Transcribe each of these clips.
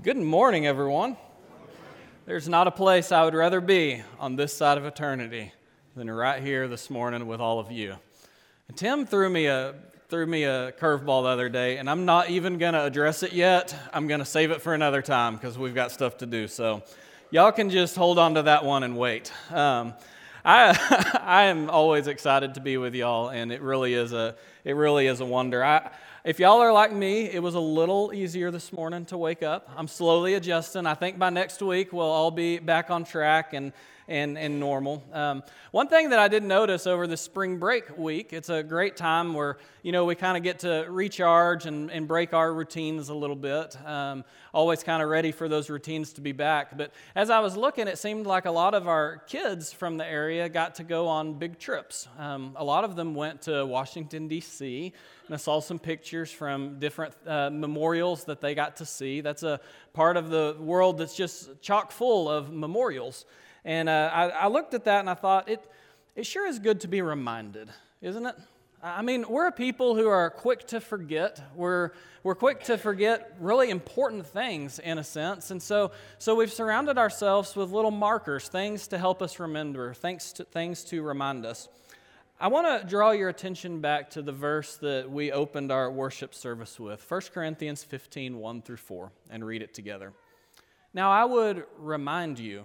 Good morning, everyone. There's not a place I would rather be on this side of eternity than right here this morning with all of you. Tim threw me a threw me a curveball the other day, and I'm not even going to address it yet. I'm going to save it for another time because we've got stuff to do. So, y'all can just hold on to that one and wait. Um, I I am always excited to be with y'all, and it really is a it really is a wonder. I if y'all are like me, it was a little easier this morning to wake up. I'm slowly adjusting. I think by next week we'll all be back on track and and, and normal. Um, one thing that I did notice over the spring break week, it's a great time where, you know, we kind of get to recharge and, and break our routines a little bit. Um, always kind of ready for those routines to be back. But as I was looking, it seemed like a lot of our kids from the area got to go on big trips. Um, a lot of them went to Washington, D.C., and I saw some pictures from different uh, memorials that they got to see. That's a part of the world that's just chock full of memorials. And uh, I, I looked at that and I thought, it, it sure is good to be reminded, isn't it? I mean, we're a people who are quick to forget. We're, we're quick to forget really important things in a sense. And so, so we've surrounded ourselves with little markers, things to help us remember, things to, things to remind us. I want to draw your attention back to the verse that we opened our worship service with 1 Corinthians 15 1 through 4, and read it together. Now, I would remind you,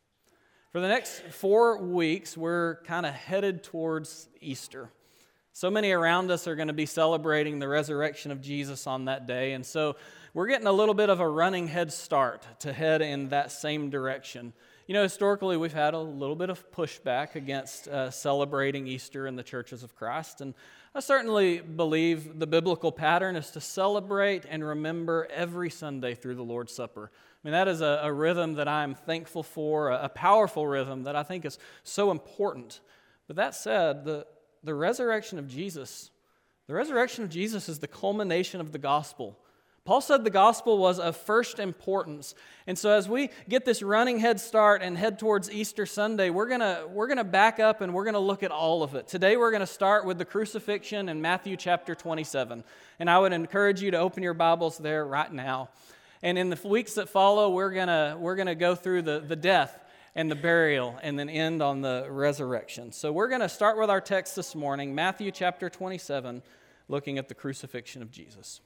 For the next four weeks, we're kind of headed towards Easter. So many around us are going to be celebrating the resurrection of Jesus on that day. And so we're getting a little bit of a running head start to head in that same direction. You know, historically, we've had a little bit of pushback against uh, celebrating Easter in the churches of Christ. And I certainly believe the biblical pattern is to celebrate and remember every Sunday through the Lord's Supper. I mean, that is a, a rhythm that I'm thankful for, a, a powerful rhythm that I think is so important. But that said, the, the resurrection of Jesus, the resurrection of Jesus is the culmination of the gospel. Paul said the gospel was of first importance. And so as we get this running head start and head towards Easter Sunday, we're going we're to back up and we're going to look at all of it. Today we're going to start with the crucifixion in Matthew chapter 27. And I would encourage you to open your Bibles there right now. And in the weeks that follow, we're going to we're to go through the, the death and the burial and then end on the resurrection. So we're going to start with our text this morning, Matthew chapter 27, looking at the crucifixion of Jesus.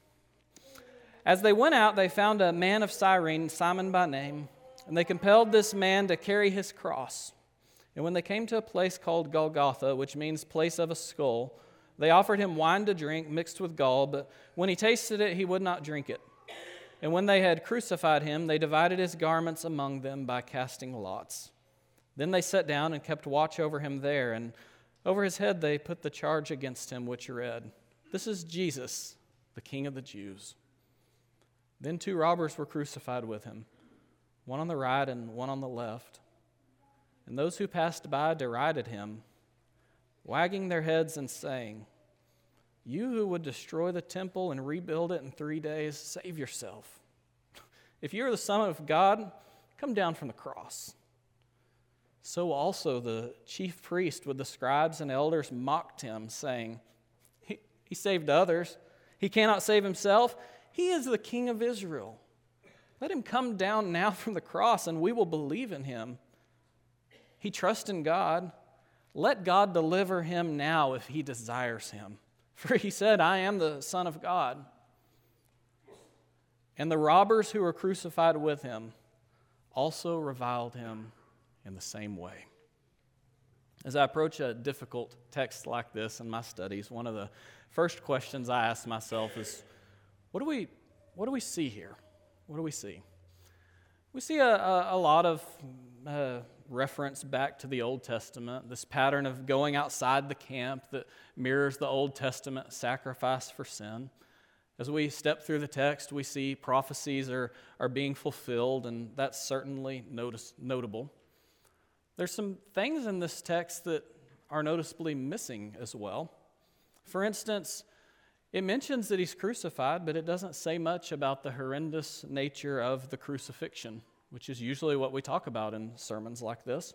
As they went out, they found a man of Cyrene, Simon by name, and they compelled this man to carry his cross. And when they came to a place called Golgotha, which means place of a skull, they offered him wine to drink mixed with gall, but when he tasted it, he would not drink it. And when they had crucified him, they divided his garments among them by casting lots. Then they sat down and kept watch over him there, and over his head they put the charge against him, which read, This is Jesus, the King of the Jews. Then two robbers were crucified with him, one on the right and one on the left. And those who passed by derided him, wagging their heads and saying, you who would destroy the temple and rebuild it in three days, save yourself. If you are the Son of God, come down from the cross. So also the chief priest with the scribes and elders mocked him, saying, He, he saved others. He cannot save himself. He is the King of Israel. Let him come down now from the cross, and we will believe in him. He trusts in God. Let God deliver him now if he desires him. For he said, I am the Son of God. And the robbers who were crucified with him also reviled him in the same way. As I approach a difficult text like this in my studies, one of the first questions I ask myself is what do we, what do we see here? What do we see? We see a, a, a lot of uh, reference back to the Old Testament, this pattern of going outside the camp that mirrors the Old Testament sacrifice for sin. As we step through the text, we see prophecies are, are being fulfilled, and that's certainly notice, notable. There's some things in this text that are noticeably missing as well. For instance, it mentions that he's crucified, but it doesn't say much about the horrendous nature of the crucifixion, which is usually what we talk about in sermons like this.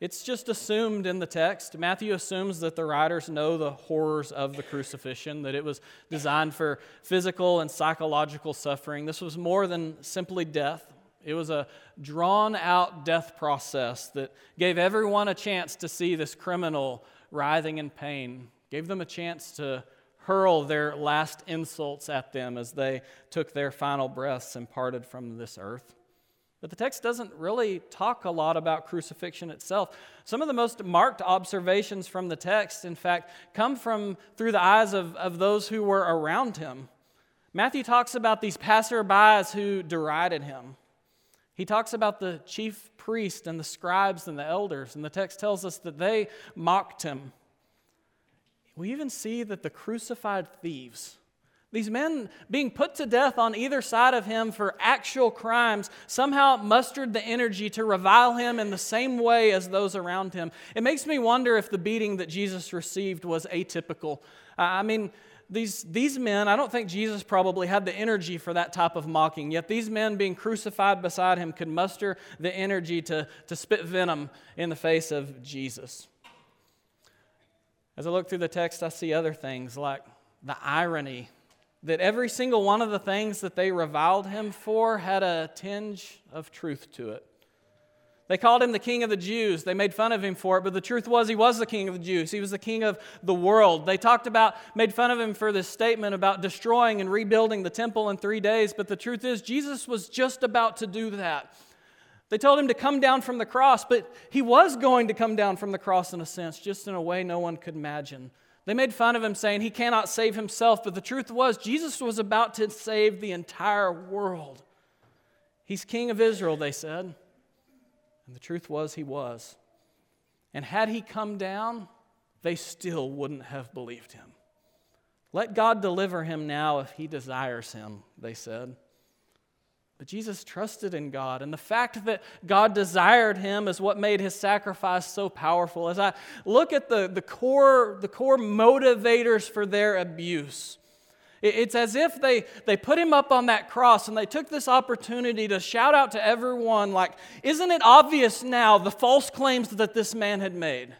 It's just assumed in the text. Matthew assumes that the writers know the horrors of the crucifixion, that it was designed for physical and psychological suffering. This was more than simply death. It was a drawn out death process that gave everyone a chance to see this criminal writhing in pain, gave them a chance to hurl their last insults at them as they took their final breaths and parted from this earth. But the text doesn't really talk a lot about crucifixion itself. Some of the most marked observations from the text, in fact, come from through the eyes of, of those who were around him. Matthew talks about these passerbys who derided him. He talks about the chief priest and the scribes and the elders, and the text tells us that they mocked him. We even see that the crucified thieves, these men being put to death on either side of him for actual crimes somehow mustered the energy to revile him in the same way as those around him. It makes me wonder if the beating that Jesus received was atypical. I mean, these, these men, I don't think Jesus probably had the energy for that type of mocking, yet these men being crucified beside him could muster the energy to, to spit venom in the face of Jesus. As I look through the text, I see other things like the irony that every single one of the things that they reviled him for had a tinge of truth to it. They called him the king of the Jews. They made fun of him for it, but the truth was he was the king of the Jews. He was the king of the world. They talked about, made fun of him for this statement about destroying and rebuilding the temple in three days, but the truth is Jesus was just about to do that. They told him to come down from the cross, but he was going to come down from the cross in a sense, just in a way no one could imagine. They made fun of him, saying he cannot save himself, but the truth was, Jesus was about to save the entire world. He's king of Israel, they said. And the truth was, he was. And had he come down, they still wouldn't have believed him. Let God deliver him now if he desires him, they said. But Jesus trusted in God, and the fact that God desired him is what made his sacrifice so powerful. As I look at the, the, core, the core motivators for their abuse, it's as if they, they put him up on that cross and they took this opportunity to shout out to everyone, like, Isn't it obvious now the false claims that this man had made?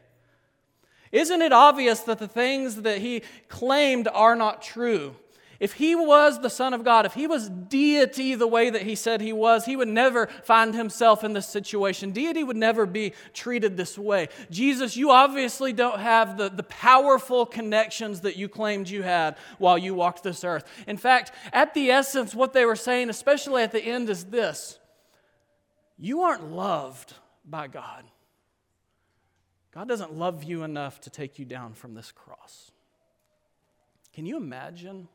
Isn't it obvious that the things that he claimed are not true? If he was the Son of God, if he was deity the way that he said he was, he would never find himself in this situation. Deity would never be treated this way. Jesus, you obviously don't have the, the powerful connections that you claimed you had while you walked this earth. In fact, at the essence, what they were saying, especially at the end, is this you aren't loved by God. God doesn't love you enough to take you down from this cross. Can you imagine?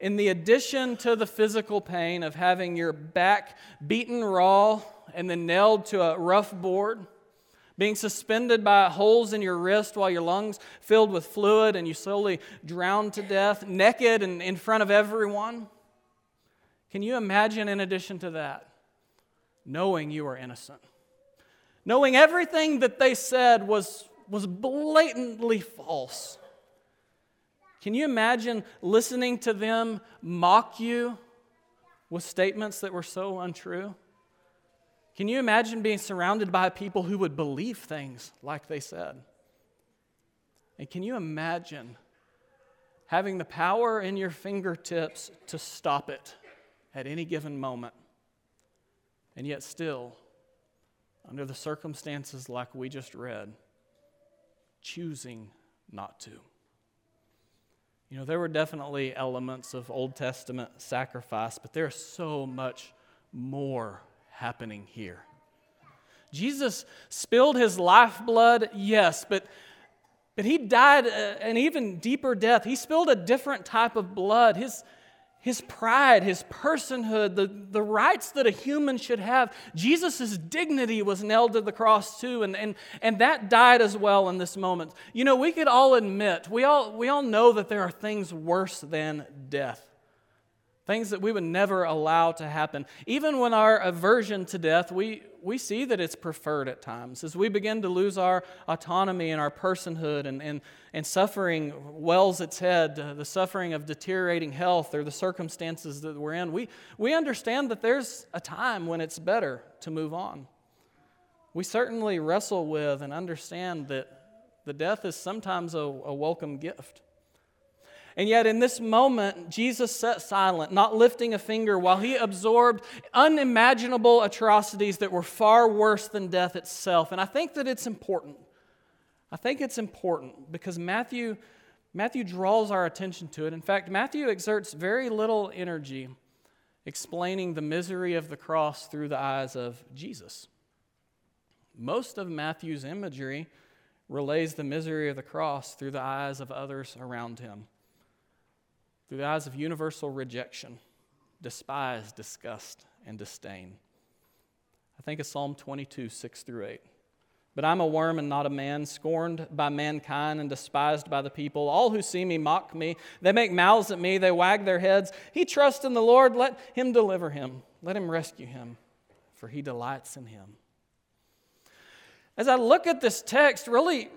In the addition to the physical pain of having your back beaten raw and then nailed to a rough board, being suspended by holes in your wrist while your lungs filled with fluid and you slowly drown to death, naked and in front of everyone. Can you imagine, in addition to that, knowing you are innocent? Knowing everything that they said was, was blatantly false can you imagine listening to them mock you with statements that were so untrue? Can you imagine being surrounded by people who would believe things like they said? And can you imagine having the power in your fingertips to stop it at any given moment? And yet, still, under the circumstances like we just read, choosing not to. You know, there were definitely elements of Old Testament sacrifice, but there's so much more happening here. Jesus spilled his lifeblood, yes, but, but he died an even deeper death. He spilled a different type of blood. His, his pride, his personhood, the, the rights that a human should have. Jesus' dignity was nailed to the cross too, and, and, and that died as well in this moment. You know, we could all admit, we all, we all know that there are things worse than death. Things that we would never allow to happen. Even when our aversion to death, we, we see that it's preferred at times. As we begin to lose our autonomy and our personhood, and, and, and suffering wells its head, uh, the suffering of deteriorating health or the circumstances that we're in, we, we understand that there's a time when it's better to move on. We certainly wrestle with and understand that the death is sometimes a, a welcome gift. And yet, in this moment, Jesus sat silent, not lifting a finger, while he absorbed unimaginable atrocities that were far worse than death itself. And I think that it's important. I think it's important because Matthew, Matthew draws our attention to it. In fact, Matthew exerts very little energy explaining the misery of the cross through the eyes of Jesus. Most of Matthew's imagery relays the misery of the cross through the eyes of others around him through the eyes of universal rejection, despise, disgust, and disdain. I think of Psalm 22, 6 through 8. But I'm a worm and not a man, scorned by mankind and despised by the people. All who see me mock me. They make mouths at me, they wag their heads. He trusts in the Lord, let him deliver him, let him rescue him, for he delights in him. As I look at this text, really,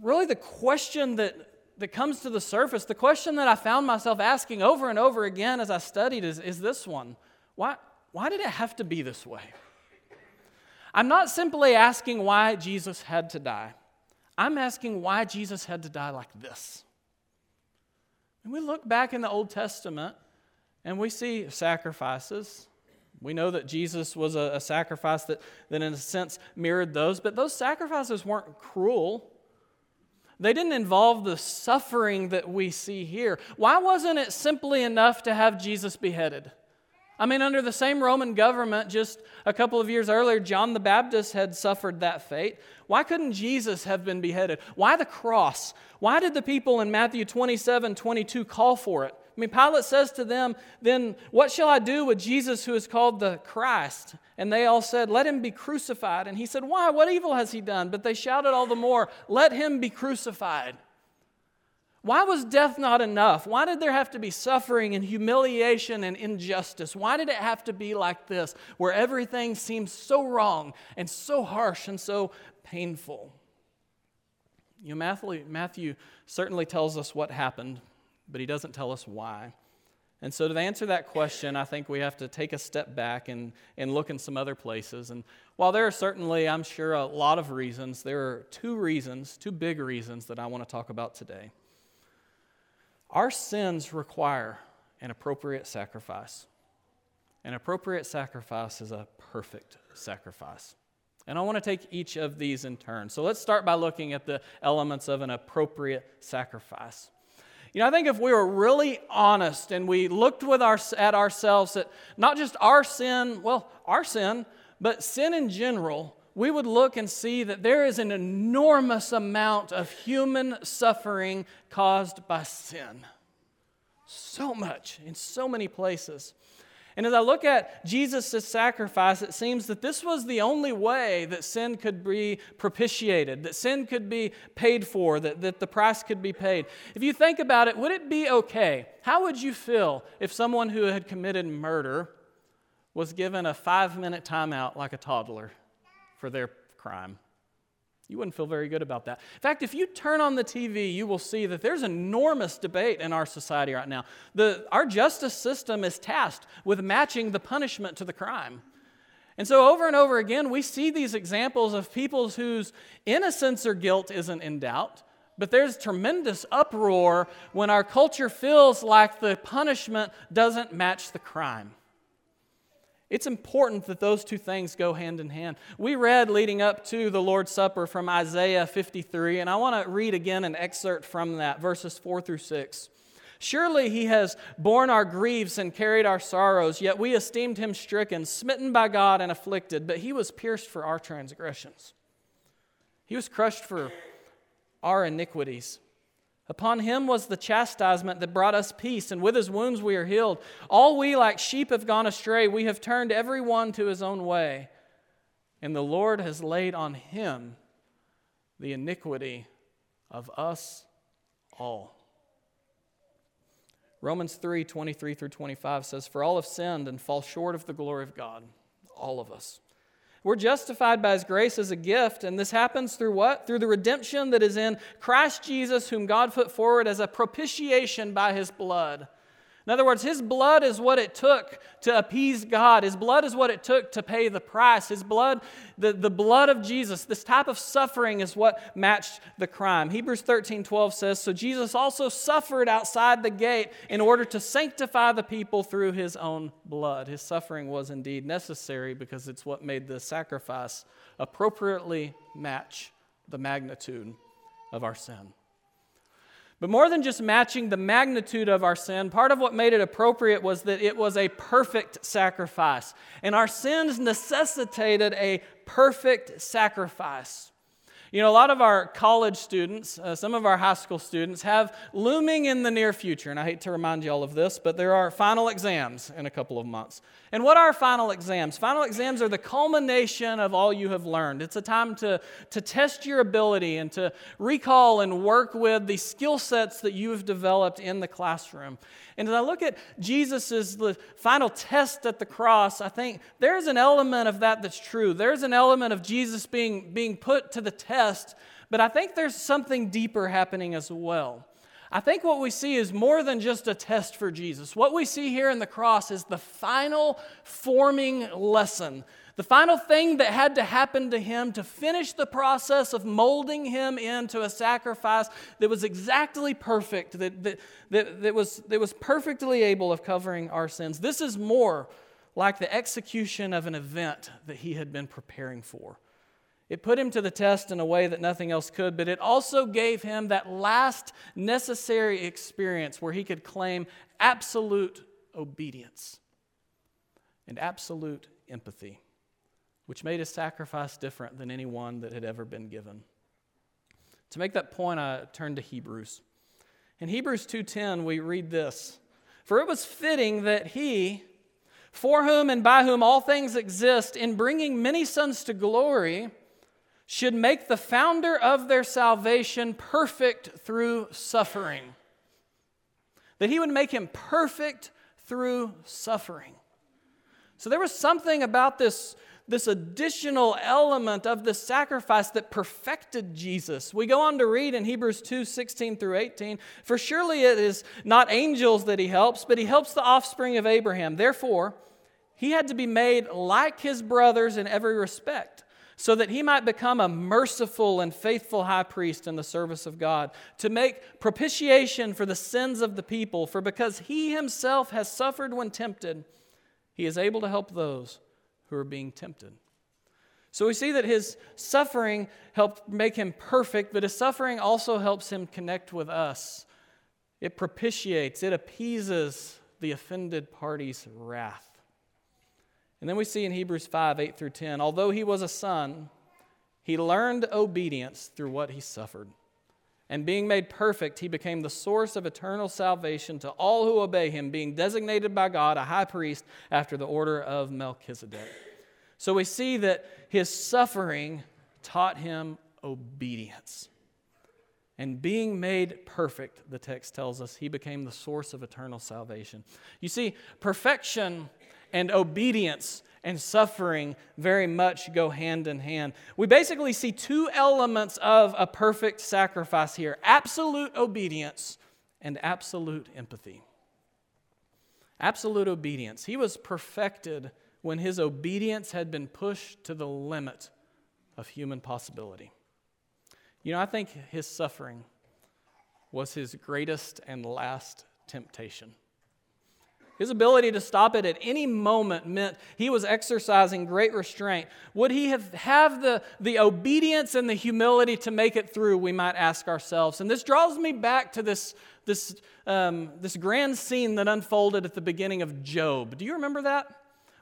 really the question that that comes to the surface, the question that I found myself asking over and over again as I studied is, is this one why, why did it have to be this way? I'm not simply asking why Jesus had to die, I'm asking why Jesus had to die like this. And we look back in the Old Testament and we see sacrifices. We know that Jesus was a, a sacrifice that, that, in a sense, mirrored those, but those sacrifices weren't cruel. They didn't involve the suffering that we see here. Why wasn't it simply enough to have Jesus beheaded? I mean, under the same Roman government, just a couple of years earlier, John the Baptist had suffered that fate. Why couldn't Jesus have been beheaded? Why the cross? Why did the people in Matthew 27 22 call for it? I mean, Pilate says to them, Then what shall I do with Jesus who is called the Christ? And they all said, Let him be crucified. And he said, Why? What evil has he done? But they shouted all the more, Let him be crucified. Why was death not enough? Why did there have to be suffering and humiliation and injustice? Why did it have to be like this, where everything seems so wrong and so harsh and so painful? You know, Matthew, Matthew certainly tells us what happened, but he doesn't tell us why. And so, to answer that question, I think we have to take a step back and, and look in some other places. And while there are certainly, I'm sure, a lot of reasons, there are two reasons, two big reasons that I want to talk about today. Our sins require an appropriate sacrifice. An appropriate sacrifice is a perfect sacrifice. And I want to take each of these in turn. So let's start by looking at the elements of an appropriate sacrifice. You know, I think if we were really honest and we looked with our, at ourselves at not just our sin, well, our sin, but sin in general, we would look and see that there is an enormous amount of human suffering caused by sin. So much in so many places. And as I look at Jesus' sacrifice, it seems that this was the only way that sin could be propitiated, that sin could be paid for, that, that the price could be paid. If you think about it, would it be okay? How would you feel if someone who had committed murder was given a five minute timeout like a toddler for their crime? You wouldn't feel very good about that. In fact, if you turn on the TV, you will see that there's enormous debate in our society right now. The, our justice system is tasked with matching the punishment to the crime. And so, over and over again, we see these examples of people whose innocence or guilt isn't in doubt, but there's tremendous uproar when our culture feels like the punishment doesn't match the crime. It's important that those two things go hand in hand. We read leading up to the Lord's Supper from Isaiah 53, and I want to read again an excerpt from that, verses 4 through 6. Surely he has borne our griefs and carried our sorrows, yet we esteemed him stricken, smitten by God, and afflicted. But he was pierced for our transgressions, he was crushed for our iniquities. Upon him was the chastisement that brought us peace, and with his wounds we are healed. All we, like sheep, have gone astray. We have turned every one to his own way. And the Lord has laid on him the iniquity of us all. Romans 3 23 through 25 says, For all have sinned and fall short of the glory of God. All of us. We're justified by His grace as a gift, and this happens through what? Through the redemption that is in Christ Jesus, whom God put forward as a propitiation by His blood. In other words, his blood is what it took to appease God. His blood is what it took to pay the price. His blood, the, the blood of Jesus, this type of suffering is what matched the crime. Hebrews 13 12 says, So Jesus also suffered outside the gate in order to sanctify the people through his own blood. His suffering was indeed necessary because it's what made the sacrifice appropriately match the magnitude of our sin. But more than just matching the magnitude of our sin, part of what made it appropriate was that it was a perfect sacrifice. And our sins necessitated a perfect sacrifice. You know, a lot of our college students, uh, some of our high school students, have looming in the near future, and I hate to remind you all of this, but there are final exams in a couple of months. And what are final exams? Final exams are the culmination of all you have learned. It's a time to, to test your ability and to recall and work with the skill sets that you have developed in the classroom. And as I look at Jesus' final test at the cross, I think there's an element of that that's true. There's an element of Jesus being, being put to the test, but I think there's something deeper happening as well. I think what we see is more than just a test for Jesus. What we see here in the cross is the final forming lesson the final thing that had to happen to him to finish the process of molding him into a sacrifice that was exactly perfect, that, that, that, that, was, that was perfectly able of covering our sins. This is more like the execution of an event that he had been preparing for. It put him to the test in a way that nothing else could, but it also gave him that last necessary experience where he could claim absolute obedience and absolute empathy which made his sacrifice different than any one that had ever been given. To make that point, I turn to Hebrews. In Hebrews 2:10 we read this, "For it was fitting that he, for whom and by whom all things exist, in bringing many sons to glory, should make the founder of their salvation perfect through suffering." That he would make him perfect through suffering. So there was something about this this additional element of the sacrifice that perfected Jesus. We go on to read in Hebrews 2 16 through 18 For surely it is not angels that he helps, but he helps the offspring of Abraham. Therefore, he had to be made like his brothers in every respect, so that he might become a merciful and faithful high priest in the service of God, to make propitiation for the sins of the people. For because he himself has suffered when tempted, he is able to help those who are being tempted. So we see that his suffering helped make him perfect, but his suffering also helps him connect with us. It propitiates, it appeases the offended party's wrath. And then we see in Hebrews 5 8 through 10, although he was a son, he learned obedience through what he suffered. And being made perfect, he became the source of eternal salvation to all who obey him, being designated by God a high priest after the order of Melchizedek. So we see that his suffering taught him obedience. And being made perfect, the text tells us, he became the source of eternal salvation. You see, perfection and obedience and suffering very much go hand in hand. We basically see two elements of a perfect sacrifice here absolute obedience and absolute empathy. Absolute obedience. He was perfected when his obedience had been pushed to the limit of human possibility. You know, I think his suffering was his greatest and last temptation. His ability to stop it at any moment meant he was exercising great restraint. Would he have, have the, the obedience and the humility to make it through, we might ask ourselves. And this draws me back to this, this, um, this grand scene that unfolded at the beginning of Job. Do you remember that?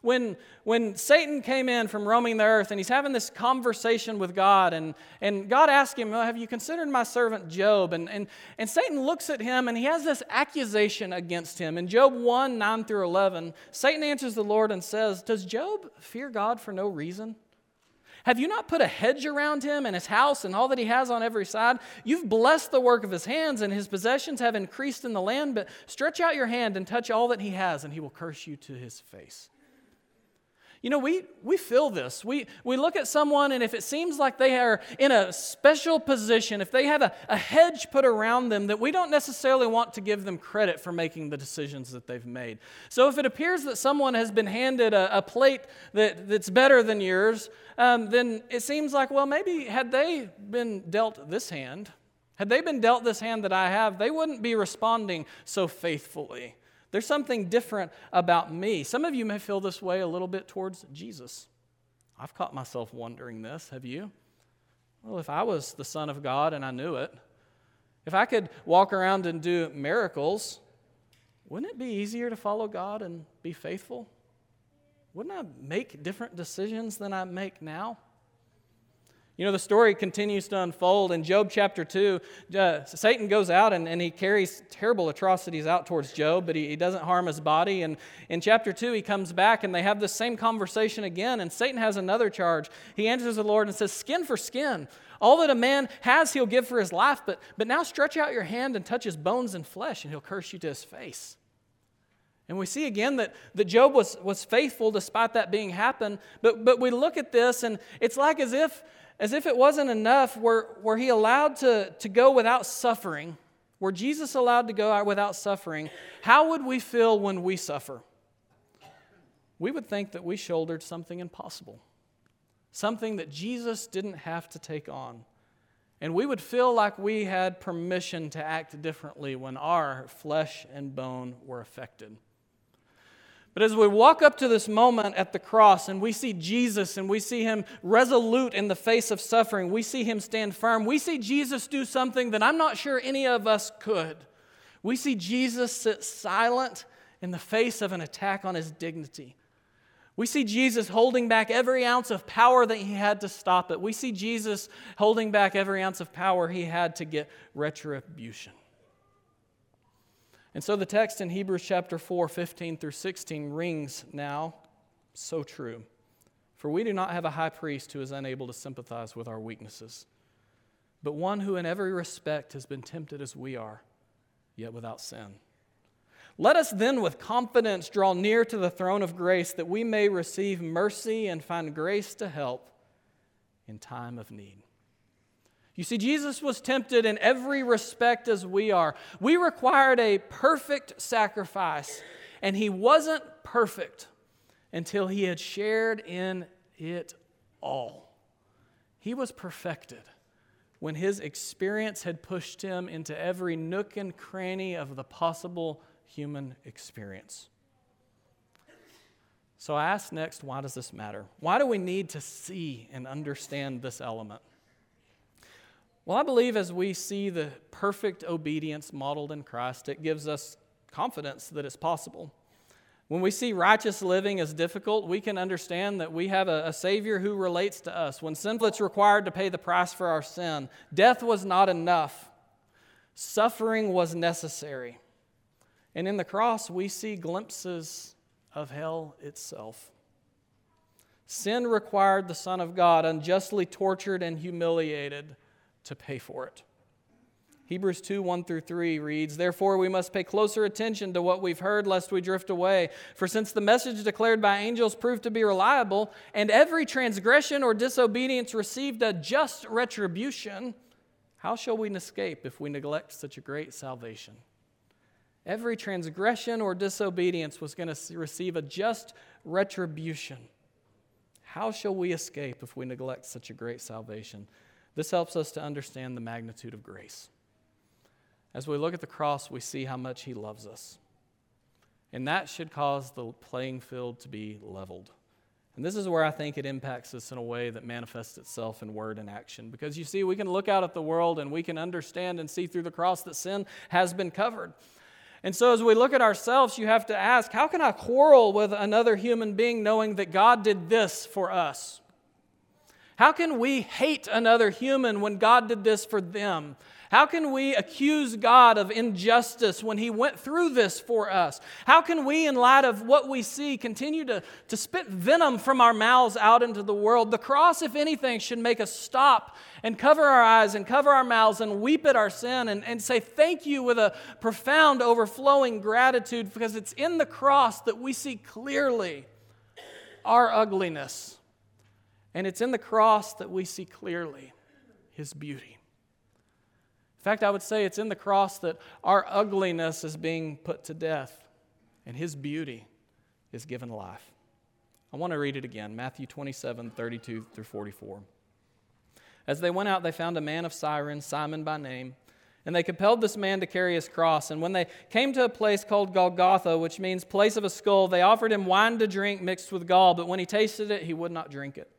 When, when Satan came in from roaming the earth and he's having this conversation with God, and, and God asked him, well, Have you considered my servant Job? And, and, and Satan looks at him and he has this accusation against him. In Job 1 9 through 11, Satan answers the Lord and says, Does Job fear God for no reason? Have you not put a hedge around him and his house and all that he has on every side? You've blessed the work of his hands, and his possessions have increased in the land. But stretch out your hand and touch all that he has, and he will curse you to his face. You know, we, we feel this. We, we look at someone, and if it seems like they are in a special position, if they have a, a hedge put around them, that we don't necessarily want to give them credit for making the decisions that they've made. So if it appears that someone has been handed a, a plate that, that's better than yours, um, then it seems like, well, maybe had they been dealt this hand, had they been dealt this hand that I have, they wouldn't be responding so faithfully. There's something different about me. Some of you may feel this way a little bit towards Jesus. I've caught myself wondering this. Have you? Well, if I was the Son of God and I knew it, if I could walk around and do miracles, wouldn't it be easier to follow God and be faithful? Wouldn't I make different decisions than I make now? You know, the story continues to unfold. In Job chapter 2, uh, Satan goes out and, and he carries terrible atrocities out towards Job, but he, he doesn't harm his body. And in chapter 2, he comes back and they have the same conversation again, and Satan has another charge. He answers the Lord and says, Skin for skin. All that a man has, he'll give for his life, but, but now stretch out your hand and touch his bones and flesh, and he'll curse you to his face. And we see again that, that Job was, was faithful despite that being happen. But, but we look at this, and it's like as if as if it wasn't enough, were, were he allowed to, to go without suffering, were Jesus allowed to go out without suffering, how would we feel when we suffer? We would think that we shouldered something impossible, something that Jesus didn't have to take on. And we would feel like we had permission to act differently when our flesh and bone were affected. But as we walk up to this moment at the cross and we see Jesus and we see him resolute in the face of suffering, we see him stand firm, we see Jesus do something that I'm not sure any of us could. We see Jesus sit silent in the face of an attack on his dignity. We see Jesus holding back every ounce of power that he had to stop it. We see Jesus holding back every ounce of power he had to get retribution. And so the text in Hebrews chapter 4, 15 through 16 rings now so true. For we do not have a high priest who is unable to sympathize with our weaknesses, but one who in every respect has been tempted as we are, yet without sin. Let us then with confidence draw near to the throne of grace that we may receive mercy and find grace to help in time of need. You see, Jesus was tempted in every respect as we are. We required a perfect sacrifice, and he wasn't perfect until he had shared in it all. He was perfected when his experience had pushed him into every nook and cranny of the possible human experience. So I ask next, why does this matter? Why do we need to see and understand this element? Well, I believe as we see the perfect obedience modeled in Christ, it gives us confidence that it's possible. When we see righteous living as difficult, we can understand that we have a, a, Savior who relates to us. When sinful's required to pay the price for our sin, death was not enough, suffering was necessary. And in the cross, we see glimpses of hell itself. Sin required the Son of God, unjustly tortured and humiliated, to pay for it. Hebrews 2 1 through 3 reads, Therefore, we must pay closer attention to what we've heard, lest we drift away. For since the message declared by angels proved to be reliable, and every transgression or disobedience received a just retribution, how shall we escape if we neglect such a great salvation? Every transgression or disobedience was going to receive a just retribution. How shall we escape if we neglect such a great salvation? This helps us to understand the magnitude of grace. As we look at the cross, we see how much He loves us. And that should cause the playing field to be leveled. And this is where I think it impacts us in a way that manifests itself in word and action. Because you see, we can look out at the world and we can understand and see through the cross that sin has been covered. And so, as we look at ourselves, you have to ask how can I quarrel with another human being knowing that God did this for us? How can we hate another human when God did this for them? How can we accuse God of injustice when He went through this for us? How can we, in light of what we see, continue to, to spit venom from our mouths out into the world? The cross, if anything, should make us stop and cover our eyes and cover our mouths and weep at our sin and, and say thank you with a profound, overflowing gratitude because it's in the cross that we see clearly our ugliness. And it's in the cross that we see clearly His beauty. In fact, I would say it's in the cross that our ugliness is being put to death and his beauty is given life. I want to read it again Matthew 27 32 through 44. As they went out, they found a man of Cyrene, Simon by name. And they compelled this man to carry his cross. And when they came to a place called Golgotha, which means place of a skull, they offered him wine to drink mixed with gall. But when he tasted it, he would not drink it.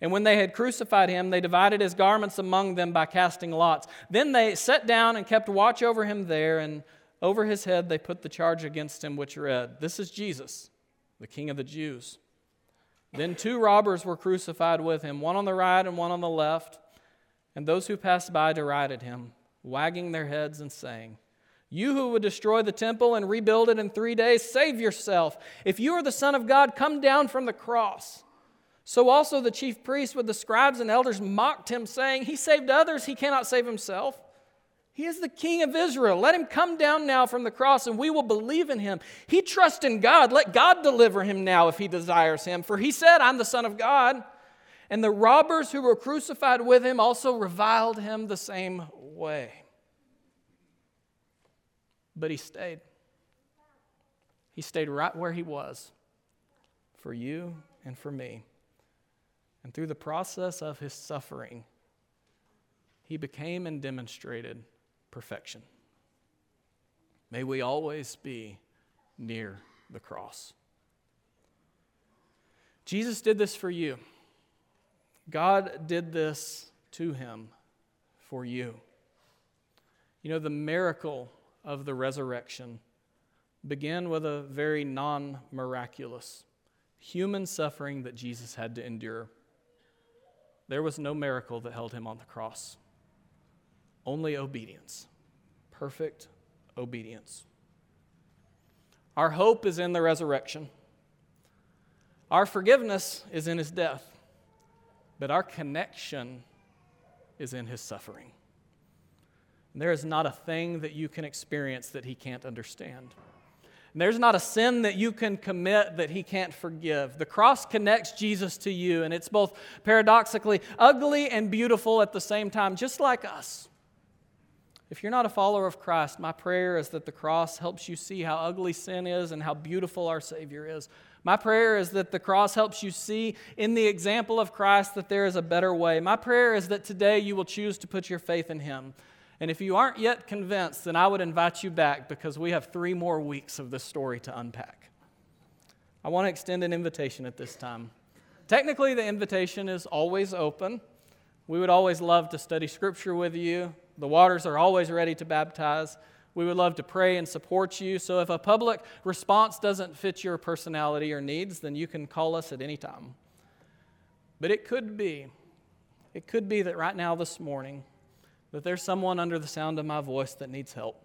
And when they had crucified him, they divided his garments among them by casting lots. Then they sat down and kept watch over him there, and over his head they put the charge against him, which read, This is Jesus, the King of the Jews. Then two robbers were crucified with him, one on the right and one on the left. And those who passed by derided him, wagging their heads and saying, You who would destroy the temple and rebuild it in three days, save yourself. If you are the Son of God, come down from the cross. So also the chief priests with the scribes and elders mocked him, saying, He saved others, he cannot save himself. He is the king of Israel. Let him come down now from the cross, and we will believe in him. He trusts in God. Let God deliver him now if he desires him. For he said, I'm the Son of God. And the robbers who were crucified with him also reviled him the same way. But he stayed. He stayed right where he was for you and for me. And through the process of his suffering, he became and demonstrated perfection. May we always be near the cross. Jesus did this for you. God did this to him for you. You know, the miracle of the resurrection began with a very non miraculous human suffering that Jesus had to endure. There was no miracle that held him on the cross, only obedience, perfect obedience. Our hope is in the resurrection. Our forgiveness is in his death, but our connection is in his suffering. And there is not a thing that you can experience that he can't understand. And there's not a sin that you can commit that he can't forgive. The cross connects Jesus to you, and it's both paradoxically ugly and beautiful at the same time, just like us. If you're not a follower of Christ, my prayer is that the cross helps you see how ugly sin is and how beautiful our Savior is. My prayer is that the cross helps you see in the example of Christ that there is a better way. My prayer is that today you will choose to put your faith in Him. And if you aren't yet convinced, then I would invite you back because we have three more weeks of this story to unpack. I want to extend an invitation at this time. Technically, the invitation is always open. We would always love to study Scripture with you. The waters are always ready to baptize. We would love to pray and support you. So if a public response doesn't fit your personality or needs, then you can call us at any time. But it could be, it could be that right now, this morning, that there's someone under the sound of my voice that needs help.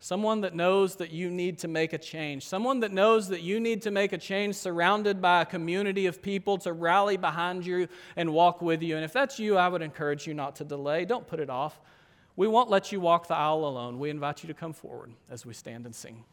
Someone that knows that you need to make a change. Someone that knows that you need to make a change surrounded by a community of people to rally behind you and walk with you. And if that's you, I would encourage you not to delay. Don't put it off. We won't let you walk the aisle alone. We invite you to come forward as we stand and sing.